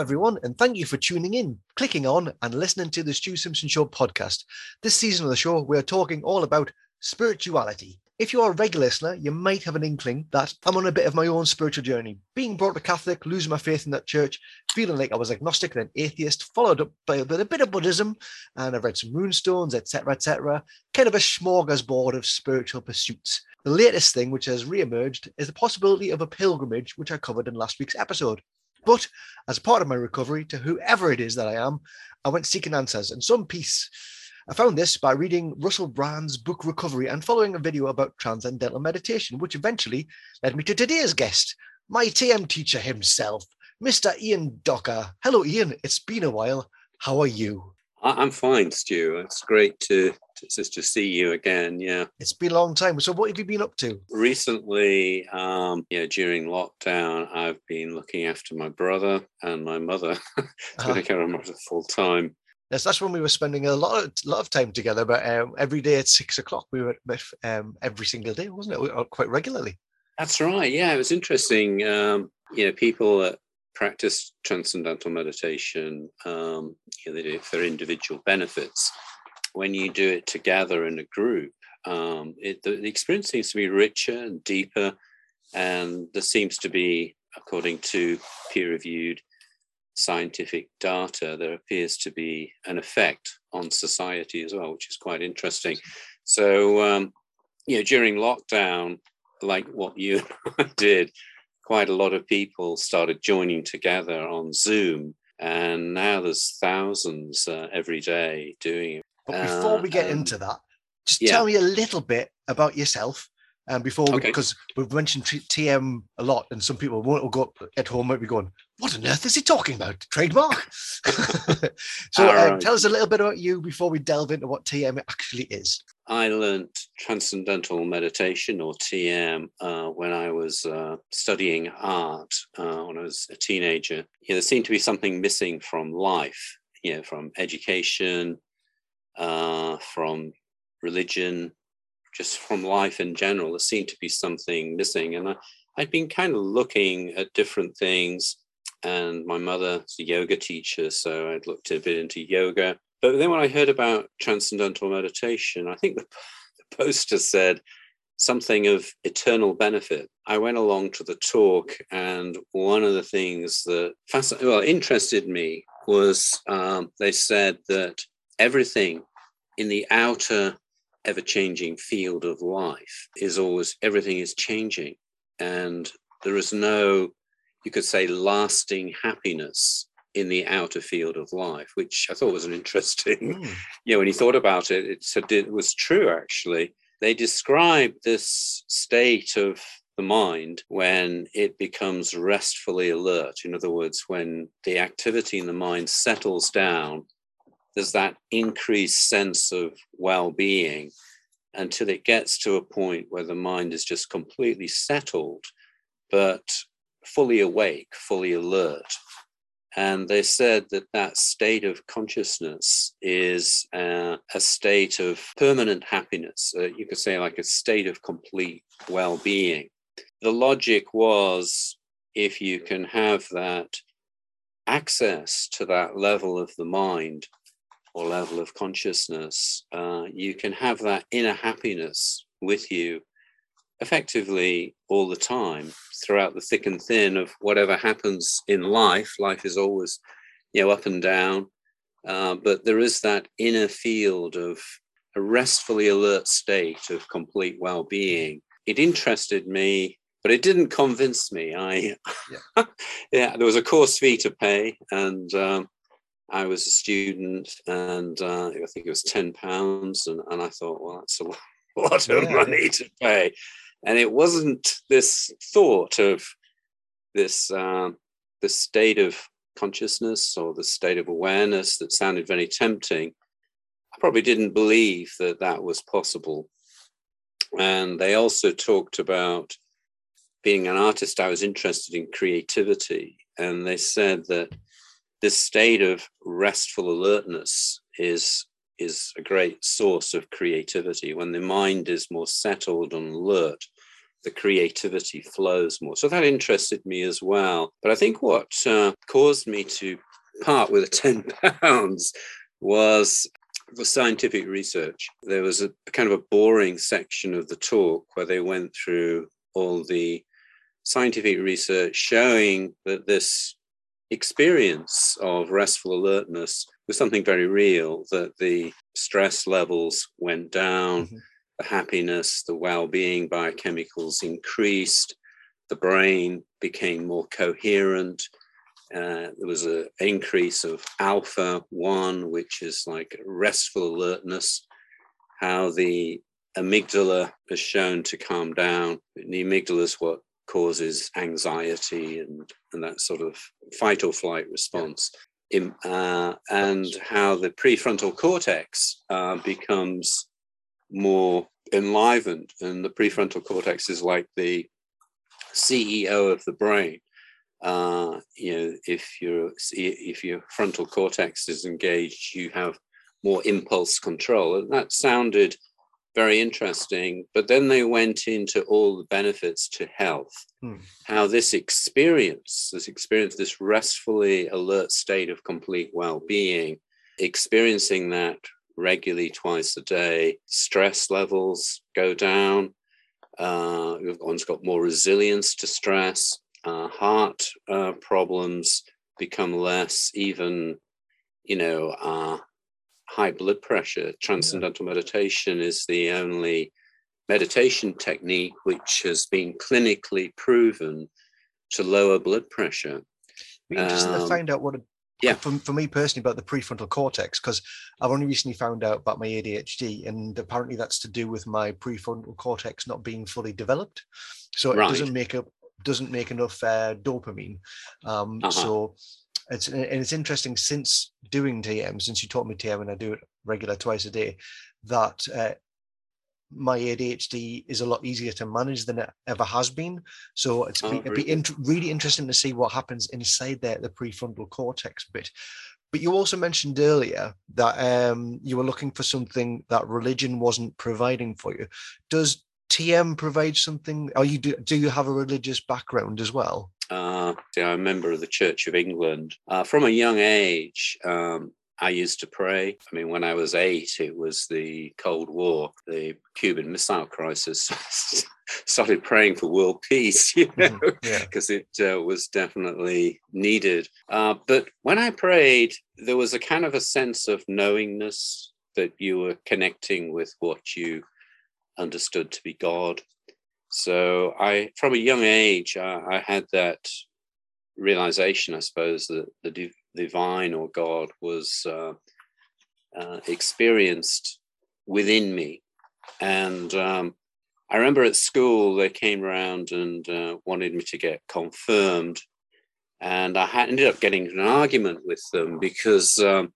everyone, and thank you for tuning in, clicking on, and listening to the Stu Simpson Show podcast. This season of the show, we're talking all about spirituality. If you are a regular listener, you might have an inkling that I'm on a bit of my own spiritual journey. Being brought up Catholic, losing my faith in that church, feeling like I was agnostic and an atheist, followed up by a bit, a bit of Buddhism, and I've read some runestones, etc., etc. Kind of a smorgasbord of spiritual pursuits. The latest thing which has re-emerged is the possibility of a pilgrimage, which I covered in last week's episode. But as part of my recovery to whoever it is that I am, I went seeking answers and some peace. I found this by reading Russell Brand's book Recovery and following a video about transcendental meditation, which eventually led me to today's guest, my TM teacher himself, Mr. Ian Docker. Hello, Ian. It's been a while. How are you? I'm fine, Stu. It's great to, to just to see you again. Yeah, it's been a long time. So, what have you been up to recently? Um, yeah, during lockdown, I've been looking after my brother and my mother. uh-huh. I can't remember full time. Yes, that's when we were spending a lot of lot of time together. But um, every day at six o'clock, we were um, every single day, wasn't it? Quite regularly. That's right. Yeah, it was interesting. Um, you know, people that practice transcendental meditation, um, you know, they do it for individual benefits. When you do it together in a group, um, it, the, the experience seems to be richer and deeper, and there seems to be, according to peer-reviewed scientific data, there appears to be an effect on society as well, which is quite interesting. So, um, you know, during lockdown, like what you did, quite a lot of people started joining together on Zoom, and now there's thousands uh, every day doing it. But before uh, we get um, into that, just yeah. tell me a little bit about yourself. Um, before we, because we've mentioned TM a lot, and some people won't go at home might be going, "What on earth is he talking about? Trademark." so, um, tell us a little bit about you before we delve into what TM actually is. I learned transcendental meditation or TM uh, when I was uh, studying art uh, when I was a teenager. There seemed to be something missing from life, you know, from education, uh, from religion, just from life in general. There seemed to be something missing. And I, I'd been kind of looking at different things. And my mother's a yoga teacher, so I'd looked a bit into yoga but then when I heard about transcendental meditation, I think the, the poster said something of eternal benefit. I went along to the talk, and one of the things that fascinated, well, interested me was um, they said that everything in the outer, ever changing field of life is always, everything is changing. And there is no, you could say, lasting happiness in the outer field of life, which I thought was an interesting, mm. you know, when he thought about it, it said it was true actually. They describe this state of the mind when it becomes restfully alert. In other words, when the activity in the mind settles down, there's that increased sense of well being until it gets to a point where the mind is just completely settled, but fully awake, fully alert. And they said that that state of consciousness is uh, a state of permanent happiness. Uh, you could say, like a state of complete well being. The logic was if you can have that access to that level of the mind or level of consciousness, uh, you can have that inner happiness with you effectively all the time throughout the thick and thin of whatever happens in life. Life is always, you know, up and down. Uh, but there is that inner field of a restfully alert state of complete well-being. It interested me, but it didn't convince me. I, yeah, yeah there was a course fee to pay, and um, I was a student, and uh, I think it was ten pounds, and, and I thought, well, that's a lot of yeah. money to pay. And it wasn't this thought of this um, this state of consciousness or the state of awareness that sounded very tempting. I probably didn't believe that that was possible. And they also talked about being an artist, I was interested in creativity. And they said that this state of restful alertness is is a great source of creativity when the mind is more settled and alert the creativity flows more. So that interested me as well. But I think what uh, caused me to part with the 10 pounds was the scientific research. There was a kind of a boring section of the talk where they went through all the scientific research showing that this experience of restful alertness was something very real, that the stress levels went down, mm-hmm. the happiness, the well being biochemicals increased, the brain became more coherent. Uh, there was an increase of alpha 1, which is like restful alertness, how the amygdala is shown to calm down. The amygdala is what causes anxiety and, and that sort of fight or flight response. In, uh, and how the prefrontal cortex uh, becomes more enlivened. And the prefrontal cortex is like the CEO of the brain. Uh, you know, if your if your frontal cortex is engaged, you have more impulse control. And that sounded very interesting. But then they went into all the benefits to health, hmm. how this experience, this experience, this restfully alert state of complete well being, experiencing that regularly twice a day, stress levels go down. Uh, one's got more resilience to stress, uh, heart uh, problems become less, even, you know, uh, high blood pressure. Transcendental yeah. meditation is the only meditation technique which has been clinically proven to lower blood pressure. Be interesting um, to find out what a yeah for, for me personally about the prefrontal cortex because i've only recently found out about my adhd and apparently that's to do with my prefrontal cortex not being fully developed so it right. doesn't make up doesn't make enough uh, dopamine um, uh-huh. so it's and it's interesting since doing TM, since you taught me TM, and I do it regular twice a day, that uh, my ADHD is a lot easier to manage than it ever has been. So it's oh, be, it'd be really interesting to see what happens inside there, the prefrontal cortex bit. But you also mentioned earlier that um, you were looking for something that religion wasn't providing for you. Does TM provide something? Are you do, do you have a religious background as well? Uh, I'm a member of the Church of England. Uh, from a young age, um, I used to pray. I mean, when I was eight, it was the Cold War, the Cuban Missile Crisis. Started praying for world peace, you know, because mm-hmm. yeah. it uh, was definitely needed. Uh, but when I prayed, there was a kind of a sense of knowingness that you were connecting with what you understood to be God. So I, from a young age, I, I had that realization, I suppose, that the div- divine or God was uh, uh, experienced within me. And um, I remember at school they came around and uh, wanted me to get confirmed, and I ended up getting an argument with them because um,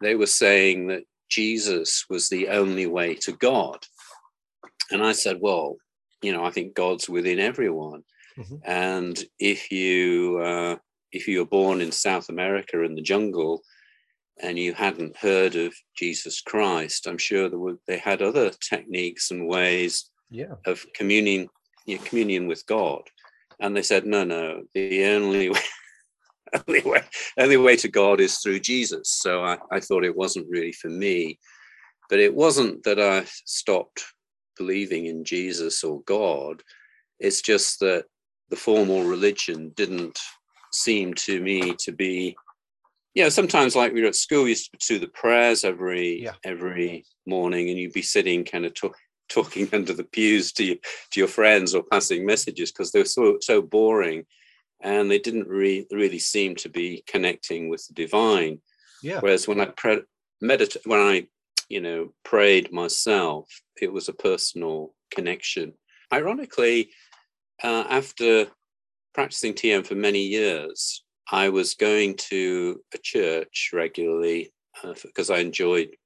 they were saying that Jesus was the only way to God. And I said, well, you know, I think God's within everyone. Mm-hmm. And if you uh, if you were born in South America in the jungle and you hadn't heard of Jesus Christ, I'm sure there were they had other techniques and ways yeah. of communing you know, communion with God. And they said, no, no, the only way, only way, only way to God is through Jesus. So I, I thought it wasn't really for me. But it wasn't that I stopped believing in Jesus or God. It's just that the formal religion didn't seem to me to be, you know, sometimes like we were at school, we used to do the prayers every yeah. every morning, and you'd be sitting kind of talk, talking under the pews to you, to your friends or passing messages because they were so so boring, and they didn't re- really seem to be connecting with the divine. Yeah. Whereas when I pre- meditate, when I you know, prayed myself. It was a personal connection. Ironically, uh, after practicing TM for many years, I was going to a church regularly uh, because I enjoyed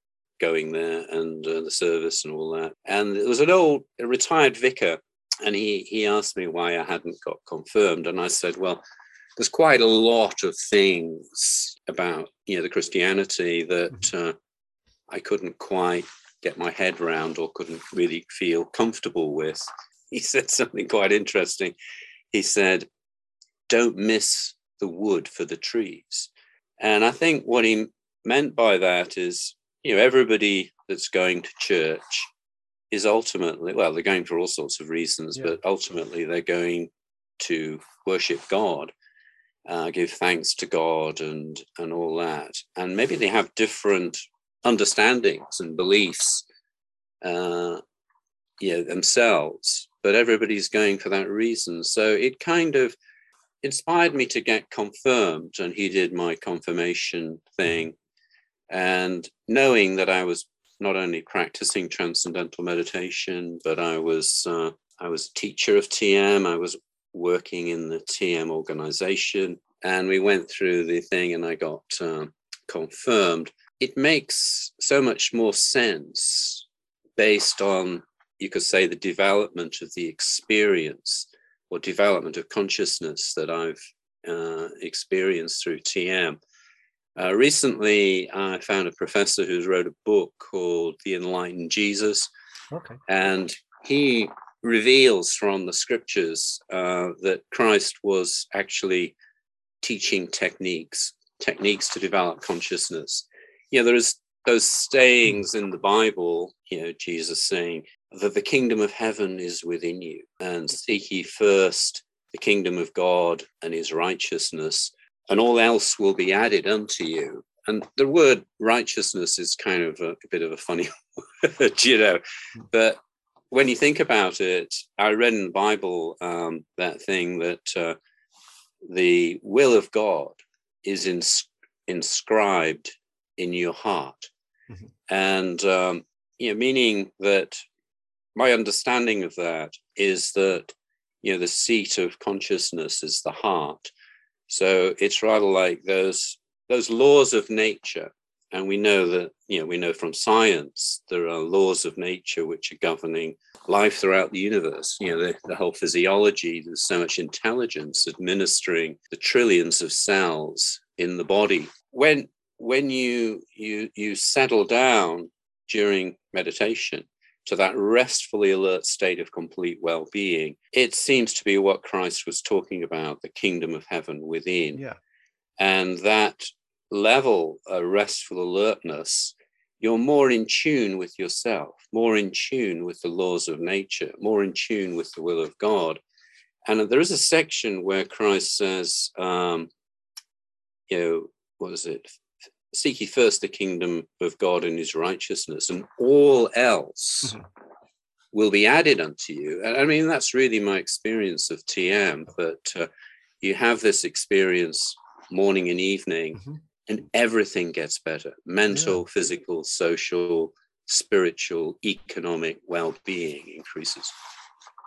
going there and uh, the service and all that. And there was an old retired vicar, and he he asked me why I hadn't got confirmed, and I said, well. There's quite a lot of things about you know the Christianity that mm-hmm. uh, I couldn't quite get my head around or couldn't really feel comfortable with. he said something quite interesting. He said, Don't miss the wood for the trees. And I think what he meant by that is, you know, everybody that's going to church is ultimately, well, they're going for all sorts of reasons, yeah. but ultimately they're going to worship God, uh, give thanks to God, and and all that. And maybe they have different understandings and beliefs, uh, you know, themselves, but everybody's going for that reason. So it kind of inspired me to get confirmed, and he did my confirmation thing. And knowing that I was not only practicing transcendental meditation, but I was uh, I was a teacher of TM. I was working in the TM organization, and we went through the thing, and I got uh, confirmed. It makes so much more sense based on you could say the development of the experience or development of consciousness that I've uh, experienced through TM. Uh, recently, I found a professor who's wrote a book called The Enlightened Jesus. Okay. And he reveals from the scriptures uh, that Christ was actually teaching techniques, techniques to develop consciousness. You know, there's those sayings in the Bible, you know, Jesus saying that the kingdom of heaven is within you and seek ye first the kingdom of God and his righteousness and all else will be added unto you. And the word righteousness is kind of a, a bit of a funny word, you know. But when you think about it, I read in the Bible um, that thing that uh, the will of God is ins- inscribed in your heart. Mm-hmm. And, um, you know, meaning that my understanding of that is that, you know, the seat of consciousness is the heart. So it's rather like those those laws of nature. And we know that, you know, we know from science there are laws of nature which are governing life throughout the universe. You know, the, the whole physiology, there's so much intelligence administering the trillions of cells in the body. When when you you you settle down during meditation to that restfully alert state of complete well being, it seems to be what Christ was talking about the kingdom of heaven within. Yeah. And that level of restful alertness, you're more in tune with yourself, more in tune with the laws of nature, more in tune with the will of God. And there is a section where Christ says, um, you know, what is it? Seek ye first the kingdom of God and his righteousness, and all else mm-hmm. will be added unto you. And I mean, that's really my experience of TM, but uh, you have this experience morning and evening, mm-hmm. and everything gets better mental, yeah. physical, social, spiritual, economic well being increases.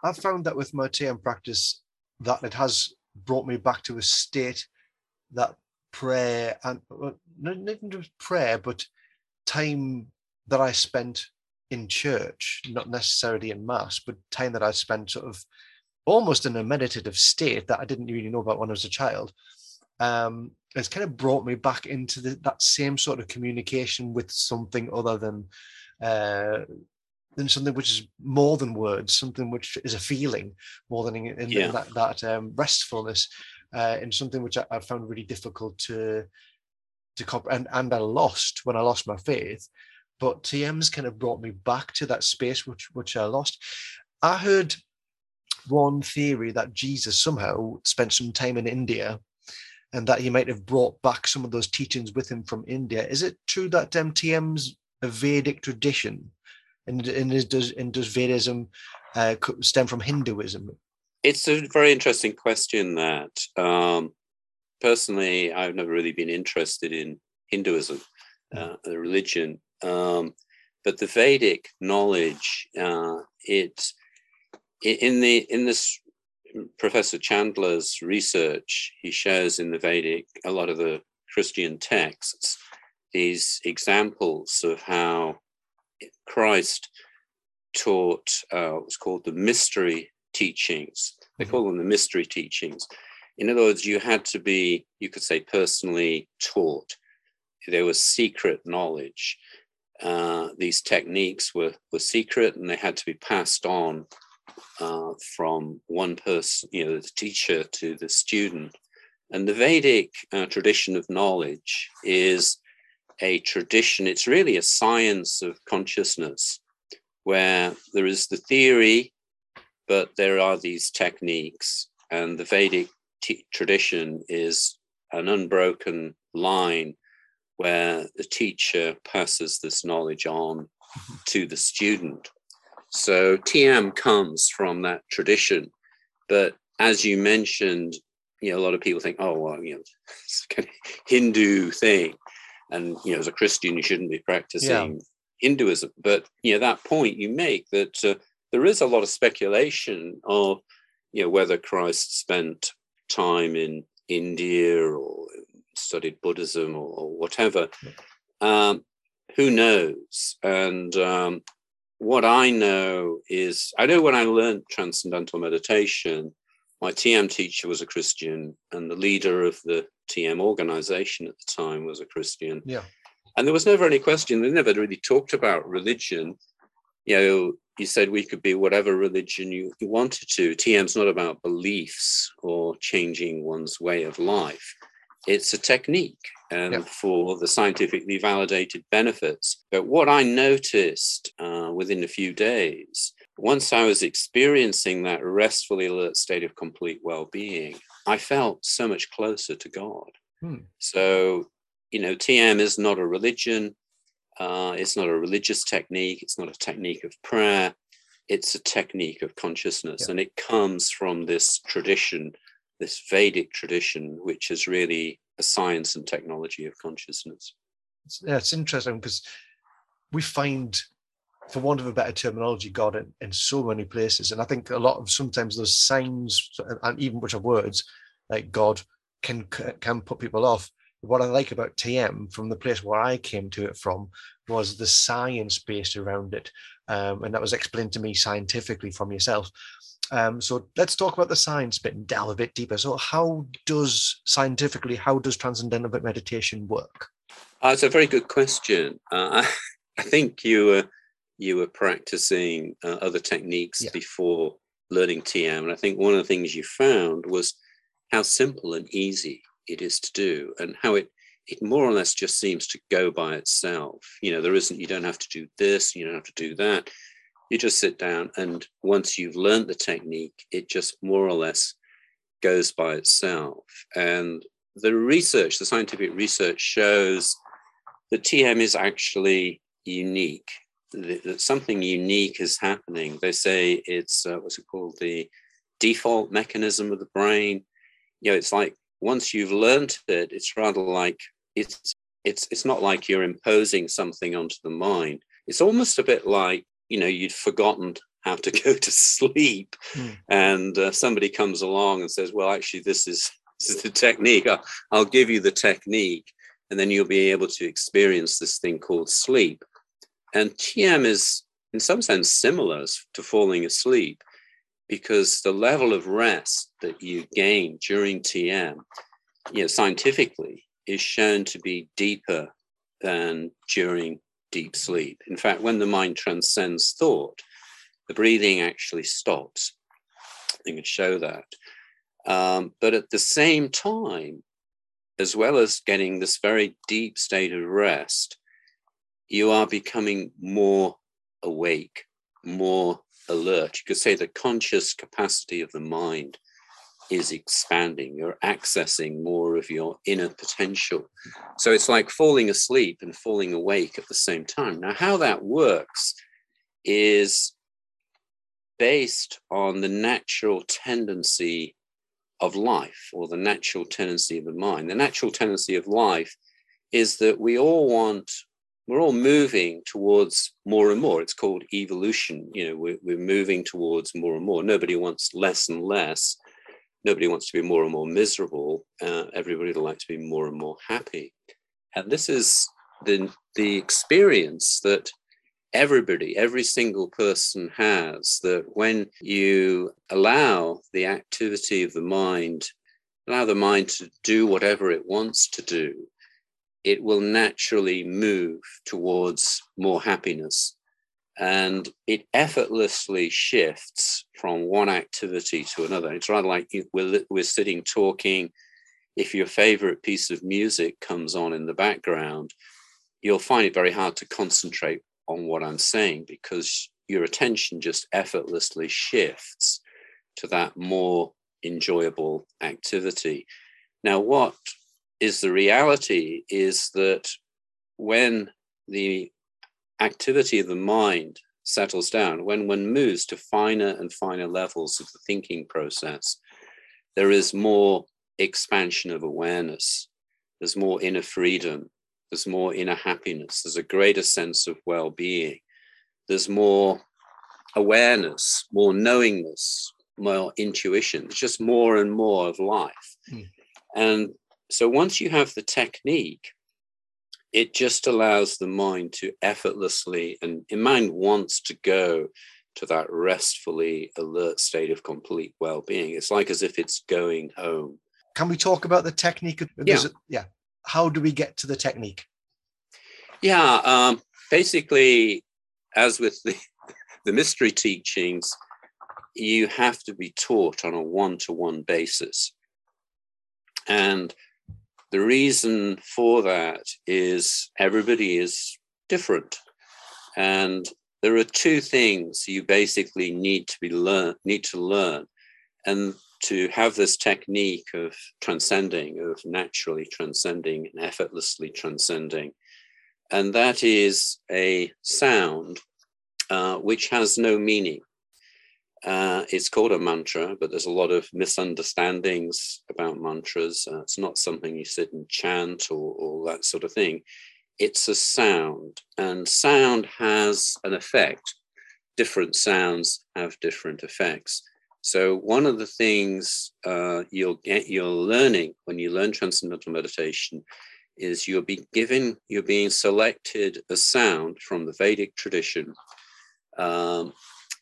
I've found that with my TM practice, that it has brought me back to a state that prayer and not even just prayer, but time that I spent in church, not necessarily in mass, but time that I spent sort of almost in a meditative state that I didn't really know about when I was a child. Um, it's kind of brought me back into the, that same sort of communication with something other than uh, than something which is more than words, something which is a feeling more than in, in, yeah. in that, that um, restfulness uh, in something which I, I, found really difficult to to comprehend, and, and I lost when I lost my faith. But TM's kind of brought me back to that space which which I lost. I heard one theory that Jesus somehow spent some time in India and that he might have brought back some of those teachings with him from India. Is it true that TM's a Vedic tradition? And, and does, and does Vedism uh, stem from Hinduism? It's a very interesting question. That um, personally, I've never really been interested in Hinduism, uh, the religion, um, but the Vedic knowledge. Uh, it in the in this Professor Chandler's research, he shows in the Vedic a lot of the Christian texts these examples of how Christ taught uh, what's called the mystery teachings. They mm-hmm. call them the mystery teachings. In other words, you had to be, you could say, personally taught. There was secret knowledge. Uh, these techniques were, were secret and they had to be passed on uh, from one person, you know, the teacher to the student. And the Vedic uh, tradition of knowledge is a tradition, it's really a science of consciousness where there is the theory, but there are these techniques. And the Vedic t- tradition is an unbroken line where the teacher passes this knowledge on to the student. So TM comes from that tradition. But as you mentioned, you know, a lot of people think, oh, well, you know, it's kind of Hindu thing. And, you know, as a Christian, you shouldn't be practicing yeah. Hinduism. But, you know, that point you make that uh, there is a lot of speculation of, you know, whether Christ spent time in India or studied Buddhism or, or whatever. Um, who knows? And um, what I know is, I know when I learned transcendental meditation, my TM teacher was a Christian, and the leader of the TM organization at the time was a Christian. Yeah. And there was never any question. They never really talked about religion. You know, you said we could be whatever religion you, you wanted to. TM's not about beliefs or changing one's way of life. It's a technique and yeah. for the scientifically validated benefits. But what I noticed uh, within a few days, once I was experiencing that restfully alert state of complete well being, I felt so much closer to God. Hmm. So, you know, TM is not a religion, uh, it's not a religious technique, it's not a technique of prayer. It's a technique of consciousness, yeah. and it comes from this tradition, this Vedic tradition, which is really a science and technology of consciousness. Yeah, it's interesting because we find, for want of a better terminology, God in, in so many places. And I think a lot of sometimes those signs and even which are words like God can can put people off. What I like about TM from the place where I came to it from was the science based around it. Um, and that was explained to me scientifically from yourself. Um, so let's talk about the science bit and delve a bit deeper. So, how does scientifically, how does transcendental meditation work? Uh, it's a very good question. Uh, I, I, think you were you were practicing uh, other techniques yeah. before learning TM, and I think one of the things you found was how simple and easy it is to do, and how it it more or less just seems to go by itself. You know, there isn't. You don't have to do this. You don't have to do that you just sit down and once you've learned the technique it just more or less goes by itself and the research the scientific research shows that tm is actually unique that something unique is happening they say it's uh, what's it called the default mechanism of the brain you know it's like once you've learned it it's rather like it's it's it's not like you're imposing something onto the mind. It's almost a bit like you know you'd forgotten how to go to sleep mm. and uh, somebody comes along and says well actually this is this is the technique. I'll, I'll give you the technique and then you'll be able to experience this thing called sleep. And tm is in some sense similar to falling asleep because the level of rest that you gain during tm you know scientifically is shown to be deeper than during deep sleep. In fact, when the mind transcends thought, the breathing actually stops. I can show that. Um, but at the same time, as well as getting this very deep state of rest, you are becoming more awake, more alert. You could say the conscious capacity of the mind is expanding. You're accessing more of your inner potential. So it's like falling asleep and falling awake at the same time. Now, how that works is based on the natural tendency of life or the natural tendency of the mind. The natural tendency of life is that we all want, we're all moving towards more and more. It's called evolution. You know, we're, we're moving towards more and more. Nobody wants less and less nobody wants to be more and more miserable. Uh, everybody would like to be more and more happy. And this is the, the experience that everybody, every single person has that when you allow the activity of the mind, allow the mind to do whatever it wants to do, it will naturally move towards more happiness. And it effortlessly shifts from one activity to another. It's rather like we're, we're sitting talking. If your favorite piece of music comes on in the background, you'll find it very hard to concentrate on what I'm saying because your attention just effortlessly shifts to that more enjoyable activity. Now, what is the reality is that when the activity of the mind settles down, when one moves to finer and finer levels of the thinking process, there is more expansion of awareness, there's more inner freedom, there's more inner happiness, there's a greater sense of well being, there's more awareness, more knowingness, more intuition. It's just more and more of life. Mm. And so once you have the technique, it just allows the mind to effortlessly, and the mind wants to go to that restfully alert state of complete well being. It's like as if it's going home. Can we talk about the technique? Yeah. yeah. How do we get to the technique? Yeah. Um, basically, as with the, the mystery teachings, you have to be taught on a one to one basis. And the reason for that is everybody is different. And there are two things you basically need to be learn need to learn. And to have this technique of transcending, of naturally transcending and effortlessly transcending. And that is a sound uh, which has no meaning. Uh, it's called a mantra, but there's a lot of misunderstandings about mantras. Uh, it's not something you sit and chant or, or that sort of thing. It's a sound, and sound has an effect. Different sounds have different effects. So one of the things uh, you'll get, you're learning when you learn transcendental meditation is you'll be given, you're being selected a sound from the Vedic tradition um,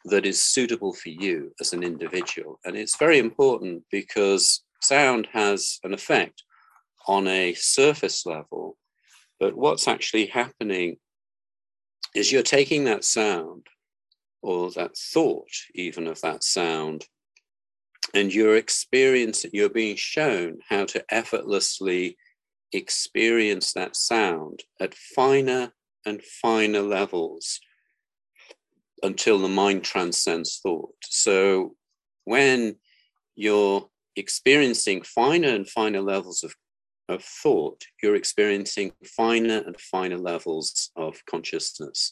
that is suitable for you as an individual. And it's very important because sound has an effect on a surface level. But what's actually happening is you're taking that sound or that thought, even of that sound, and you're experiencing, you're being shown how to effortlessly experience that sound at finer and finer levels until the mind transcends thought. So when you're experiencing finer and finer levels of, of thought, you're experiencing finer and finer levels of consciousness.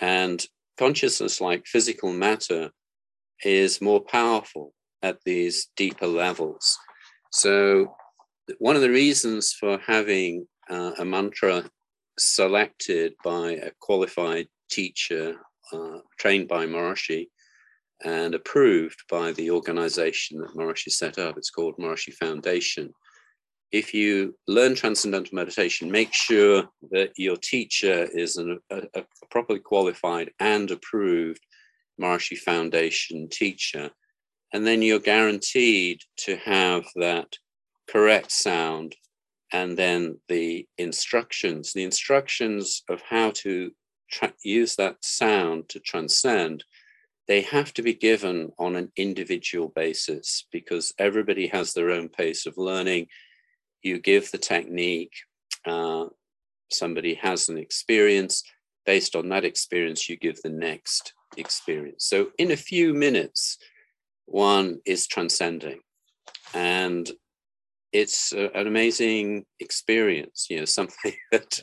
And consciousness, like physical matter, is more powerful at these deeper levels. So, one of the reasons for having uh, a mantra selected by a qualified teacher uh, trained by Maharishi and approved by the organization that Maharishi set up. It's called Maharishi Foundation. If you learn transcendental meditation, make sure that your teacher is an, a, a properly qualified and approved Maharishi Foundation teacher. And then you're guaranteed to have that correct sound and then the instructions, the instructions of how to tra- use that sound to transcend, they have to be given on an individual basis because everybody has their own pace of learning. You give the technique, uh, somebody has an experience. Based on that experience, you give the next experience. So, in a few minutes, one is transcending. And it's a, an amazing experience you know something that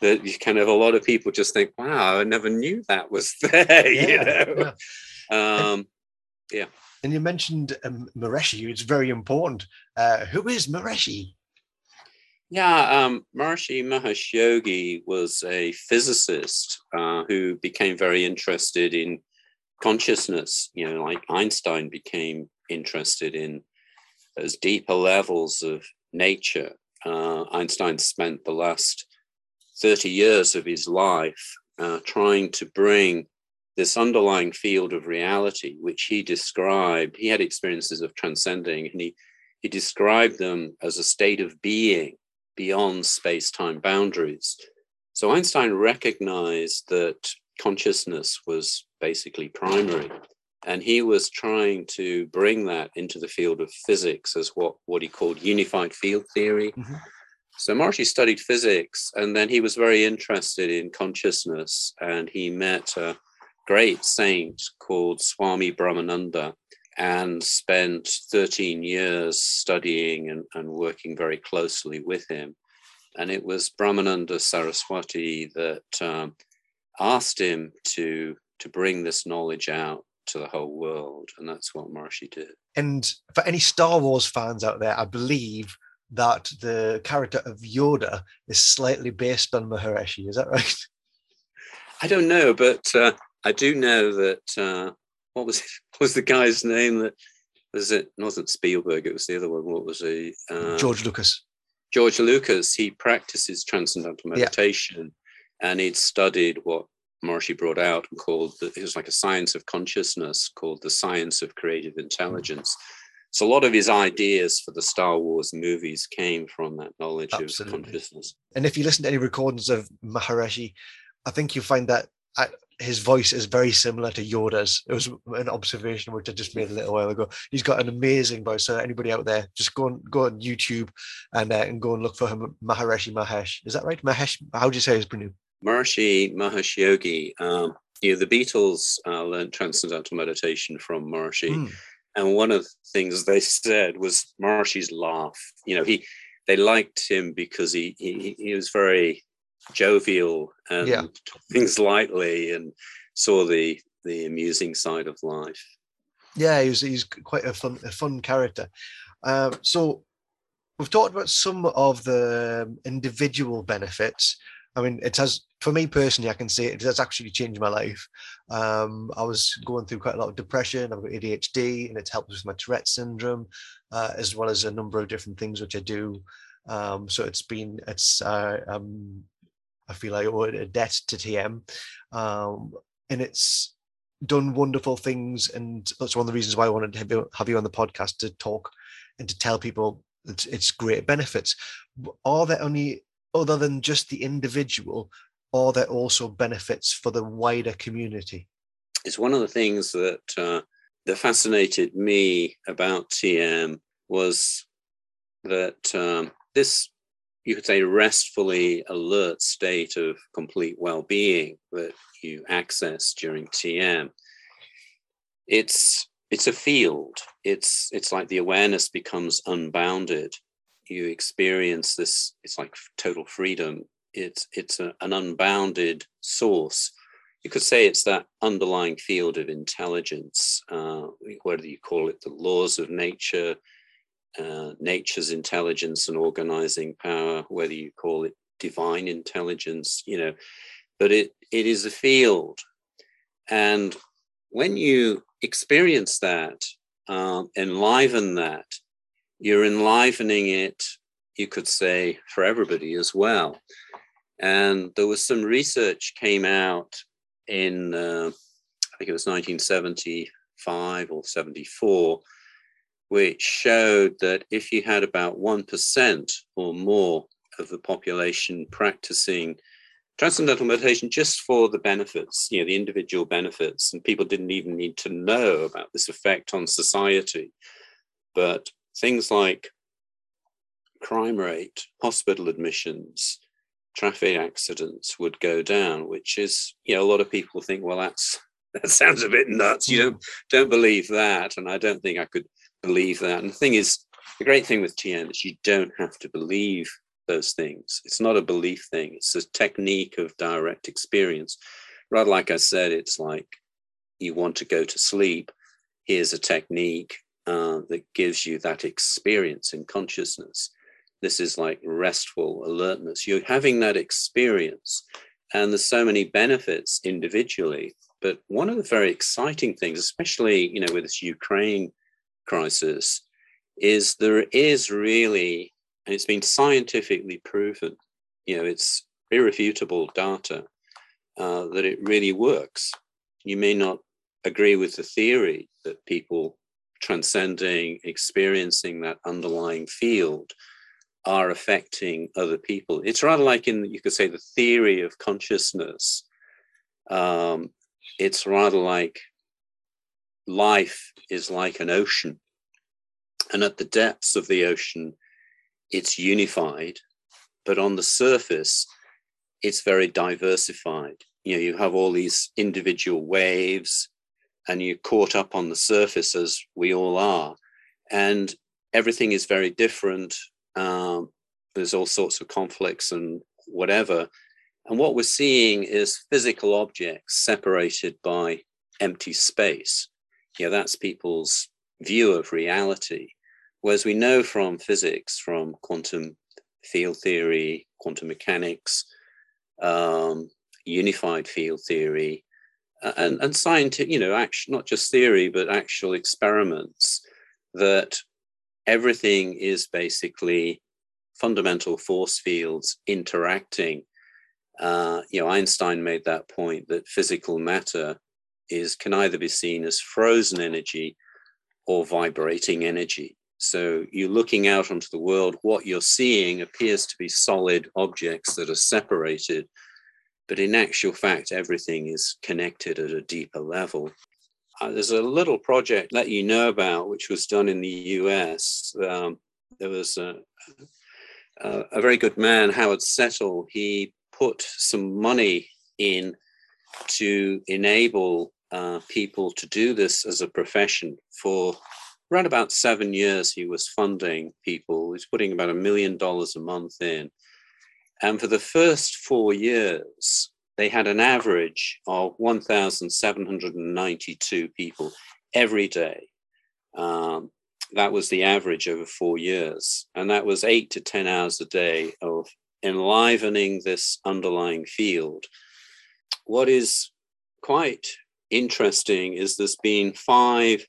that you kind of a lot of people just think wow i never knew that was there yeah, you know yeah. um yeah and you mentioned um, Maharishi. It's very important. Uh, who is Maharishi? Yeah, um, Maharishi Mahesh Yogi was a physicist uh, who became very interested in consciousness. You know, like Einstein became interested in those deeper levels of nature. Uh, Einstein spent the last 30 years of his life uh, trying to bring this underlying field of reality, which he described, he had experiences of transcending, and he, he described them as a state of being beyond space time boundaries. So Einstein recognized that consciousness was basically primary. And he was trying to bring that into the field of physics as what, what he called unified field theory. Mm-hmm. So Maharishi studied physics and then he was very interested in consciousness and he met a great saint called Swami Brahmananda and spent 13 years studying and, and working very closely with him. And it was Brahmananda Saraswati that um, asked him to, to bring this knowledge out to the whole world. And that's what Maharishi did. And for any Star Wars fans out there, I believe that the character of Yoda is slightly based on Maharishi. Is that right? I don't know, but uh, I do know that uh, what was what was the guy's name that was it? Wasn't Spielberg? It was the other one. What was he? Uh, George Lucas. George Lucas. He practices transcendental meditation, yeah. and he'd studied what Maharishi brought out and called the, it was like a science of consciousness called the science of creative intelligence. So a lot of his ideas for the Star Wars movies came from that knowledge Absolutely. of consciousness. And if you listen to any recordings of Maharishi, I think you'll find that uh, his voice is very similar to Yoda's. It was an observation which I just made a little while ago. He's got an amazing voice. So anybody out there, just go on go on YouTube and uh, and go and look for him. Maharishi Mahesh. Is that right? Mahesh. How do you say his name? Maharishi Mahesh Yogi. Um, you know, the Beatles uh, learned transcendental meditation from Maharishi. Mm. And one of the things they said was Maharishi's laugh. You know, he they liked him because he he, he was very jovial and yeah. things lightly and saw the the amusing side of life. Yeah, he's he's quite a fun a fun character. Um, so we've talked about some of the individual benefits. I mean, it has for me personally. I can say it has actually changed my life. Um, I was going through quite a lot of depression. I've got ADHD, and it's helped with my Tourette syndrome, uh, as well as a number of different things which I do. Um, so it's been it's uh, um, I feel I owe a debt to TM, um, and it's done wonderful things. And that's one of the reasons why I wanted to have you on the podcast to talk and to tell people its, its great benefits. Are there only other than just the individual? Are there also benefits for the wider community? It's one of the things that uh, that fascinated me about TM was that um, this you could say restfully alert state of complete well-being that you access during TM. It's it's a field. It's it's like the awareness becomes unbounded. You experience this. It's like total freedom. It's it's a, an unbounded source. You could say it's that underlying field of intelligence, uh, whether you call it the laws of nature, uh, nature's intelligence and organizing power, whether you call it divine intelligence, you know, but it, it is a field. And when you experience that, uh, enliven that, you're enlivening it, you could say, for everybody as well. And there was some research came out in, uh, I think it was 1975 or 74, which showed that if you had about 1% or more of the population practicing transcendental meditation just for the benefits, you know, the individual benefits, and people didn't even need to know about this effect on society. But things like crime rate, hospital admissions, traffic accidents would go down, which is, you know, a lot of people think, well, that's that sounds a bit nuts. You hmm. don't don't believe that, and I don't think I could believe that. And the thing is, the great thing with TM is you don't have to believe those things. It's not a belief thing, it's a technique of direct experience. Rather, like I said, it's like you want to go to sleep. Here's a technique uh, that gives you that experience in consciousness. This is like restful alertness. You're having that experience, and there's so many benefits individually. But one of the very exciting things, especially you know with this Ukraine crisis is there is really, and it's been scientifically proven, you know, it's irrefutable data uh, that it really works. You may not agree with the theory that people transcending, experiencing that underlying field are affecting other people. It's rather like in, you could say, the theory of consciousness. Um, it's rather like life is like an ocean. And at the depths of the ocean, it's unified. But on the surface, it's very diversified. You know, you have all these individual waves, and you're caught up on the surface as we all are. And everything is very different. Um, there's all sorts of conflicts and whatever. And what we're seeing is physical objects separated by empty space. Yeah, that's people's view of reality. Whereas we know from physics, from quantum field theory, quantum mechanics, um, unified field theory, and, and scientific, you know, not just theory, but actual experiments, that everything is basically fundamental force fields interacting. Uh, you know, Einstein made that point that physical matter is can either be seen as frozen energy or vibrating energy. So you're looking out onto the world, what you're seeing appears to be solid objects that are separated, but in actual fact, everything is connected at a deeper level. Uh, there's a little project that you know about, which was done in the US. Um, there was a, a, a very good man, Howard Settle. He put some money in to enable uh, people to do this as a profession for around about seven years. He was funding people. he's putting about a million dollars a month in. And for the first four years, they had an average of 1,792 people every day. Um, that was the average over four years. And that was eight to 10 hours a day of enlivening this underlying field. What is quite interesting is there's been five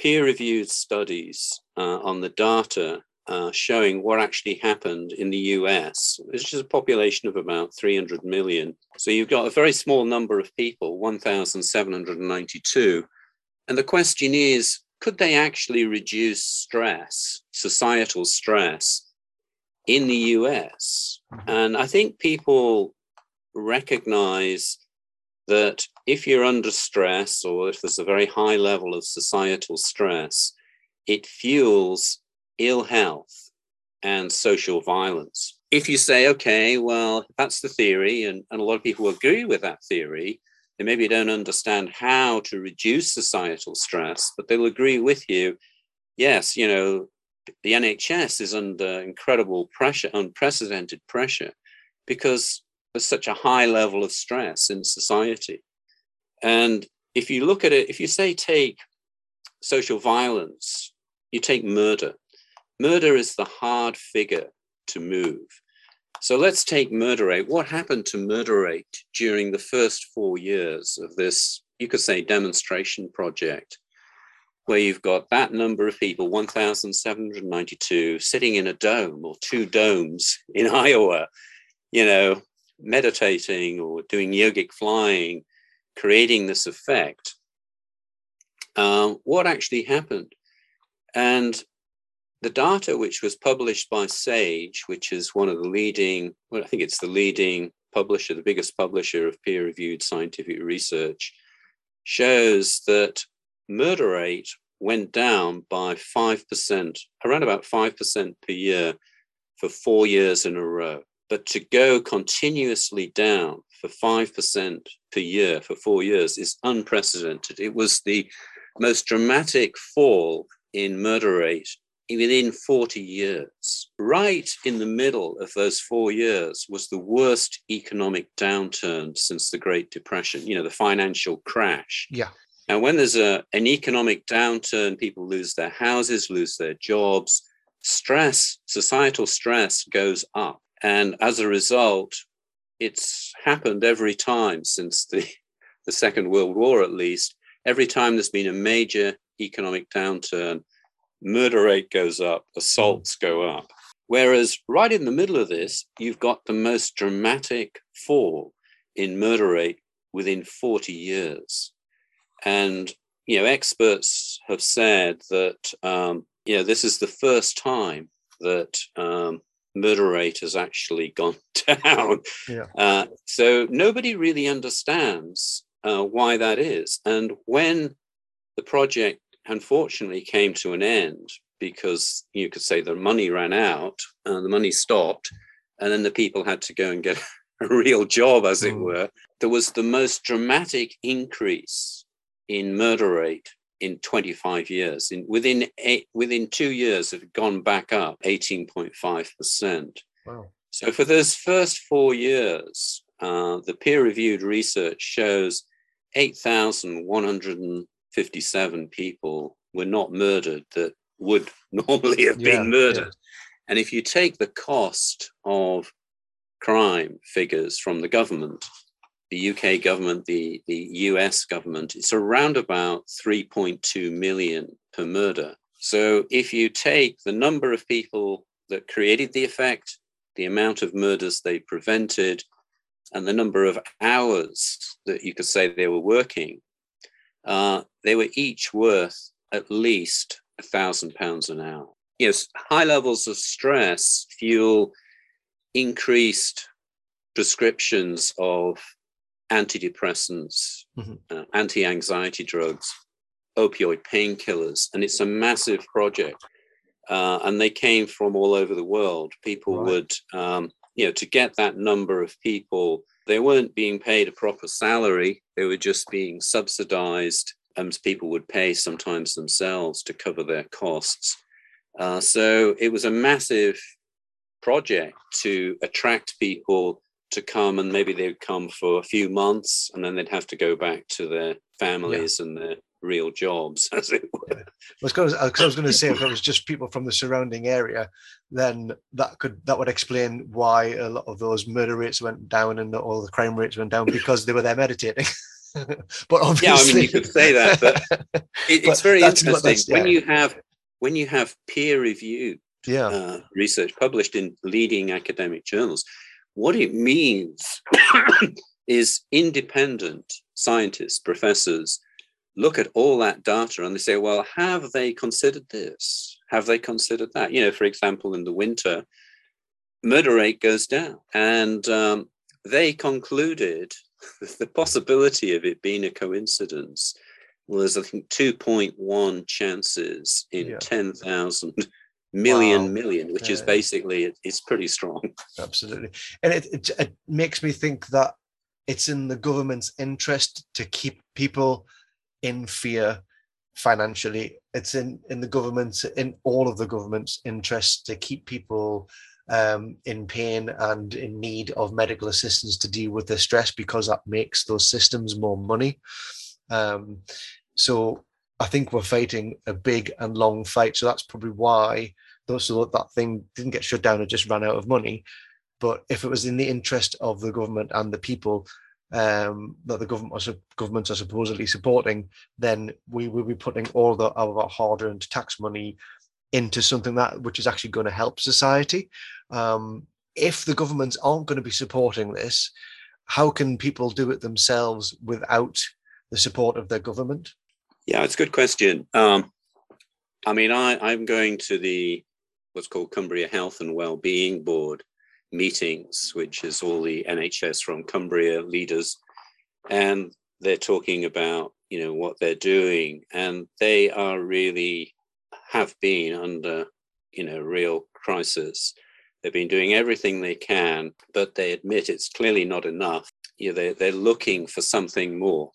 peer reviewed studies uh, on the data uh, showing what actually happened in the US, which is a population of about 300 million. So you've got a very small number of people, 1,792. And the question is could they actually reduce stress, societal stress, in the US? Mm-hmm. And I think people recognize that if you're under stress or if there's a very high level of societal stress, it fuels ill health and social violence. If you say, okay, well, that's the theory, and, and a lot of people agree with that theory, they maybe don't understand how to reduce societal stress, but they'll agree with you. Yes, you know, the NHS is under incredible pressure, unprecedented pressure, because there's such a high level of stress in society. And if you look at it, if you say take social violence, you take murder. Murder is the hard figure to move. So let's take murder rate. What happened to murder rate during the first four years of this, you could say, demonstration project, where you've got that number of people, 1,792, sitting in a dome or two domes in Iowa, you know, meditating or doing yogic flying, creating this effect, um, what actually happened? And the data, which was published by SAGE, which is one of the leading, well, I think it's the leading publisher, the biggest publisher of peer reviewed scientific research, shows that murder rate went down by 5%, around about 5% per year for four years in a row. But to go continuously down for 5% per year for four years is unprecedented. It was the most dramatic fall in murder rate within 40 years. Right in the middle of those four years was the worst economic downturn since the Great Depression, you know, the financial crash. Yeah. And when there's a, an economic downturn, people lose their houses, lose their jobs, stress, societal stress goes up. And as a result, it's happened every time since the, the Second World War, at least. Every time there's been a major economic downturn, murder rate goes up, assaults go up. Whereas right in the middle of this, you've got the most dramatic fall in murder rate within 40 years. And, you know, experts have said that, um, you know, this is the first time that um, murder rate has actually gone down. Yeah. Uh, so nobody really understands uh, why that is. And when the project unfortunately came to an end because you could say the money ran out, uh, the money stopped, and then the people had to go and get a real job, as it mm. were. There was the most dramatic increase in murder rate in 25 years. In within eight, within two years, it had gone back up 18.5 percent. Wow. So for those first four years, uh, the peer-reviewed research shows 8,157 people were not murdered that would normally have been murdered. Yeah. And if you take the cost of crime figures from the government, the UK government, the, the US government, it's around about 3.2 million per murder. So if you take the number of people that created the effect, the amount of murders they prevented, and the number of hours that you could say they were working, uh, they were each worth at least a thousand pounds an hour. Yes, high levels of stress fuel increased prescriptions of antidepressants, mm-hmm. uh, anti anxiety drugs, opioid painkillers. And it's a massive project. Uh, and they came from all over the world. People right. would, um, you know, to get that number of people, they weren't being paid a proper salary, they were just being subsidized. And people would pay sometimes themselves to cover their costs. Uh, so it was a massive project to attract people to come and maybe they'd come for a few months and then they'd have to go back to their families yeah. and their real jobs as it were. I was going to, I was going to say if it was just people from the surrounding area, then that could that would explain why a lot of those murder rates went down and all the crime rates went down because they were there meditating. but obviously, yeah, I mean you could say that, but it, it's but very interesting yeah. when you have when you have peer reviewed yeah. Uh, research published in leading academic journals what it means is independent scientists, professors look at all that data and they say, well, have they considered this? Have they considered that? You know, for example, in the winter, murder rate goes down. And um, they concluded the possibility of it being a coincidence was, I think, 2.1 chances in yeah. 10,000 million wow. million, which yeah. is basically it's pretty strong. Absolutely, and it, it, it makes me think that it's in the government's interest to keep people in fear financially. It's in in the government's in all of the government's interest to keep people um, in pain and in need of medical assistance to deal with their stress because that makes those systems more money. Um, so I think we're fighting a big and long fight. So that's probably why so that thing didn't get shut down and just ran out of money. But if it was in the interest of the government and the people um, that the government are, governments are supposedly supporting, then we will be putting all the, of our hard-earned tax money into something that which is actually going to help society. Um, if the governments aren't going to be supporting this, how can people do it themselves without the support of their government? Yeah, it's a good question. Um, I mean, I, I'm going to the what's called Cumbria Health and Wellbeing Board meetings, which is all the NHS from Cumbria leaders, and they're talking about you know what they're doing, and they are really have been under you know real crisis. They've been doing everything they can, but they admit it's clearly not enough. You know, they're, they're looking for something more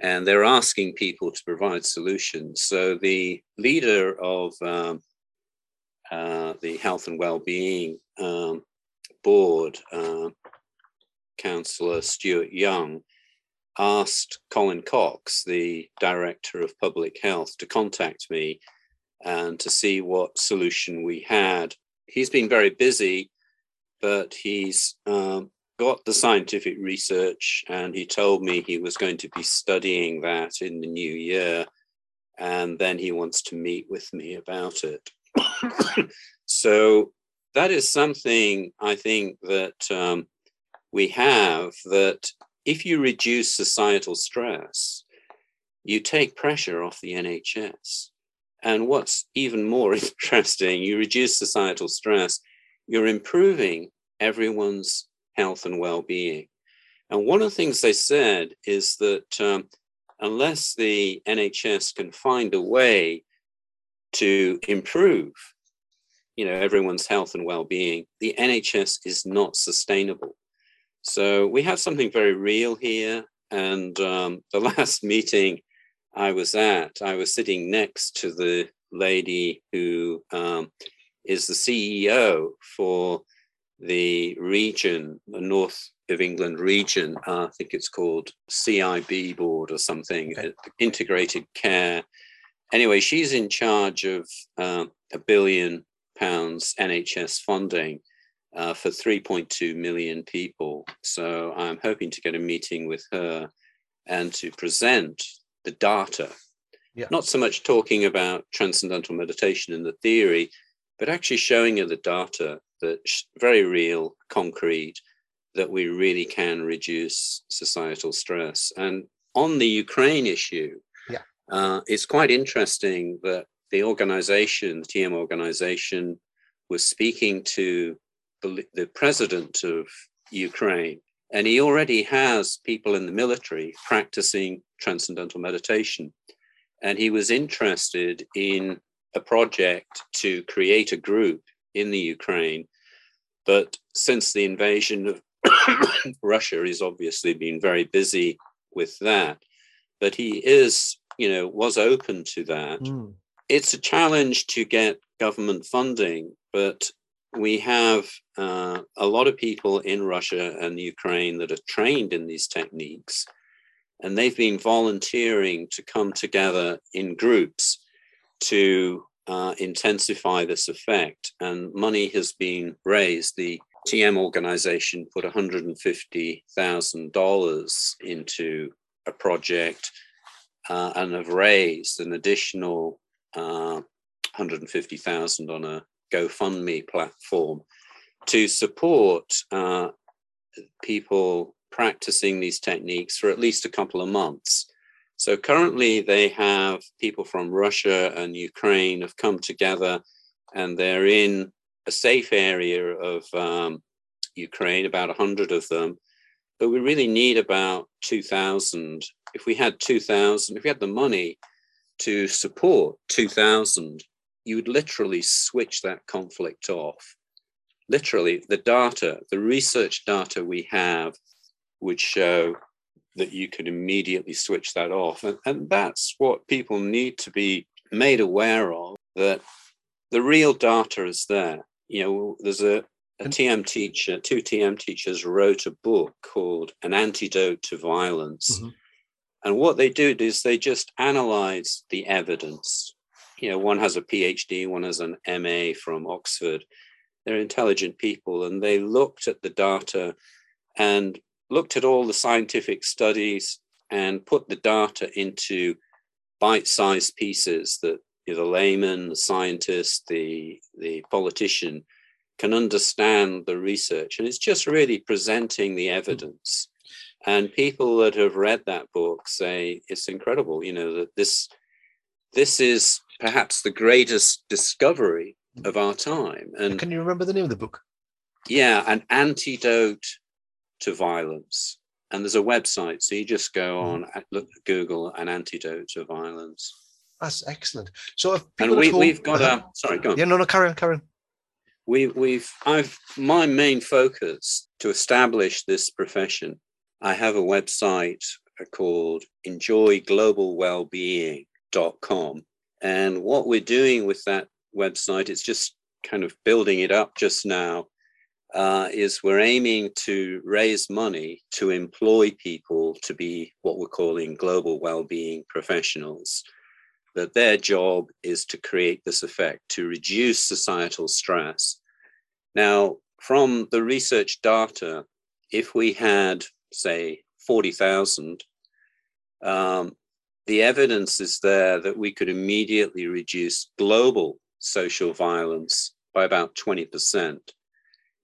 and they're asking people to provide solutions. So the leader of um, uh, the Health and Wellbeing um, Board, uh, Councillor Stuart Young, asked Colin Cox, the Director of Public Health, to contact me and to see what solution we had. He's been very busy, but he's um, got the scientific research and he told me he was going to be studying that in the new year. And then he wants to meet with me about it. so that is something I think that um, we have that if you reduce societal stress, you take pressure off the NHS. And what's even more interesting, you reduce societal stress, you're improving everyone's health and well being. And one of the things they said is that um, unless the NHS can find a way to improve you know everyone's health and well-being the nhs is not sustainable. So we have something very real here and um, the last meeting i was at i was sitting next to the lady who um, is the ceo for the region the north of england region. Uh, i think it's called cib board or something okay. integrated care. Anyway, she's in charge of uh, a billion NHS funding uh, for 3.2 million people. So I'm hoping to get a meeting with her and to present the data. Yeah. Not so much talking about transcendental meditation and the theory, but actually showing her the data that's very real, concrete, that we really can reduce societal stress. And on the Ukraine issue, uh, it's quite interesting that the organization, the TM organization, was speaking to the, the president of Ukraine, and he already has people in the military practicing transcendental meditation. And he was interested in a project to create a group in the Ukraine. But since the invasion of Russia, he's obviously been very busy with that. But he is you know, was open to that. Mm. It's a challenge to get government funding, but we have uh, a lot of people in Russia and Ukraine that are trained in these techniques, and they've been volunteering to come together in groups to uh, intensify this effect. And money has been raised. The TM organization put $150,000 into a project uh, and have raised an additional uh, 150,000 on a GoFundMe platform to support uh, people practicing these techniques for at least a couple of months. So currently, they have people from Russia and Ukraine have come together, and they're in a safe area of um, Ukraine, about 100 of them. But we really need about 2,000 if we had 2000 if we had the money to support 2000 you would literally switch that conflict off literally the data the research data we have would show that you could immediately switch that off and, and that's what people need to be made aware of that the real data is there you know there's a a TM teacher, two TM teachers wrote a book called An Antidote to Violence. Mm-hmm. And what they do is they just analyze the evidence. You know, one has a PhD, one has an MA from Oxford. They're intelligent people, and they looked at the data and looked at all the scientific studies and put the data into bite-sized pieces that you know, the layman, the scientist, the the politician can understand the research. And it's just really presenting the evidence and people that have read that book say it's incredible you know that this this is perhaps the greatest discovery of our time. And can you remember the name of the book? Yeah an antidote to violence. And there's a website so you just go mm-hmm. on look google an antidote to violence. That's excellent. So if and we, home, we've got uh, a sorry go on. Yeah no no carry on carry on. We, we've i've my main focus to establish this profession I have a website called enjoyglobalwellbeing.com. And what we're doing with that website, it's just kind of building it up just now, uh, is we're aiming to raise money to employ people to be what we're calling global well-being professionals. That their job is to create this effect, to reduce societal stress. Now, from the research data, if we had say 40,000, um, the evidence is there that we could immediately reduce global social violence by about 20%.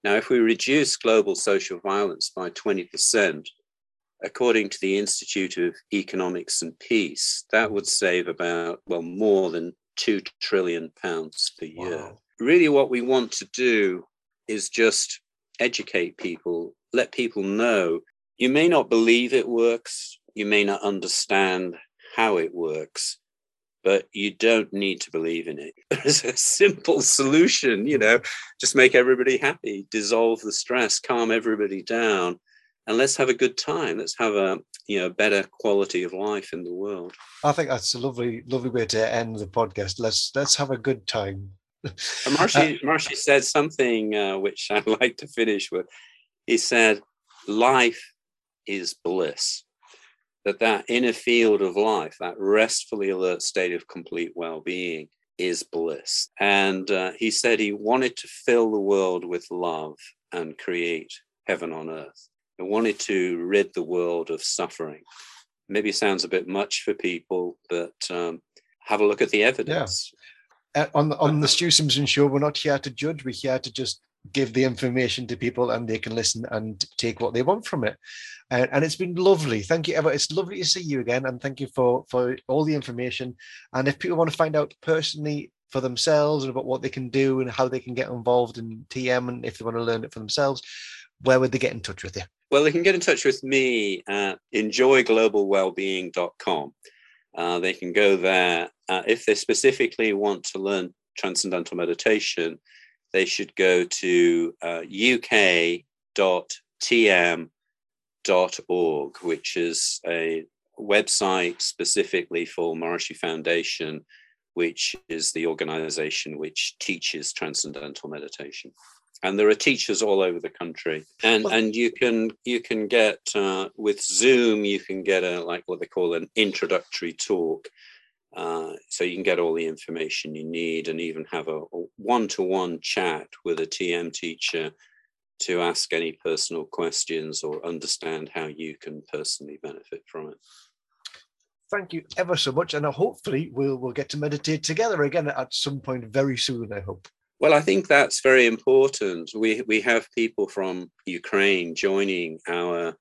Now, if we reduce global social violence by 20%, according to the Institute of Economics and Peace, that would save about, well, more than 2 trillion pounds per year. Wow. Really, what we want to do is just educate people, let people know you may not believe it works, you may not understand how it works, but you don't need to believe in it. There's a simple solution, you know, just make everybody happy, dissolve the stress, calm everybody down, and let's have a good time. Let's have a you know better quality of life in the world. I think that's a lovely, lovely way to end the podcast. Let's let's have a good time. Maharishi, uh, said something uh, which I'd like to finish with. He said, "Life is bliss." That that inner field of life, that restfully alert state of complete well-being, is bliss. And uh, he said he wanted to fill the world with love and create heaven on earth. He wanted to rid the world of suffering. Maybe sounds a bit much for people, but um, have a look at the evidence. Yeah. Uh, on the, on the Stu Simpson show, we're not here to judge. We're here to just give the information to people, and they can listen and take what they want from it. And, and it's been lovely. Thank you, Ever. It's lovely to see you again, and thank you for for all the information. And if people want to find out personally for themselves and about what they can do and how they can get involved in TM, and if they want to learn it for themselves, where would they get in touch with you? Well, they can get in touch with me at enjoyglobalwellbeing.com. Uh, they can go there. Uh, if they specifically want to learn transcendental meditation, they should go to uh, uk.tm.org, which is a website specifically for Maharishi Foundation, which is the organization which teaches transcendental meditation. And there are teachers all over the country. And well, and you can you can get uh, with zoom you can get a like what they call an introductory talk uh, so you can get all the information you need and even have a, a one-to-one chat with a tm teacher to ask any personal questions or understand how you can personally benefit from it thank you ever so much and hopefully we'll we'll get to meditate together again at some point very soon i hope well, I think that's very important. We we have people from Ukraine joining our,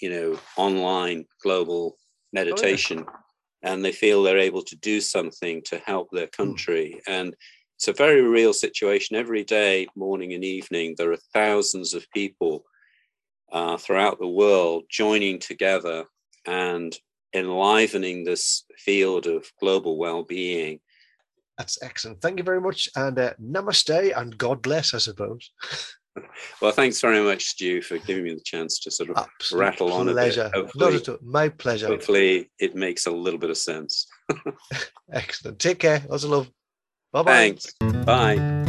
you know, online global meditation, oh, yeah. And they feel they're able to do something to help their hmm. country. And it's a very real situation. Every day, morning and evening, there are thousands of people uh, throughout the world joining together and enlivening this field of global well-being that's excellent. Thank you very much. And uh, namaste and God bless, I suppose. Well, thanks very much, Stu, for giving me the chance to sort of Absolute rattle on pleasure. a bit. Not at all. My pleasure. Hopefully, it makes a little bit of sense. Excellent. Take care. Lots of love. Bye bye. Thanks. Bye.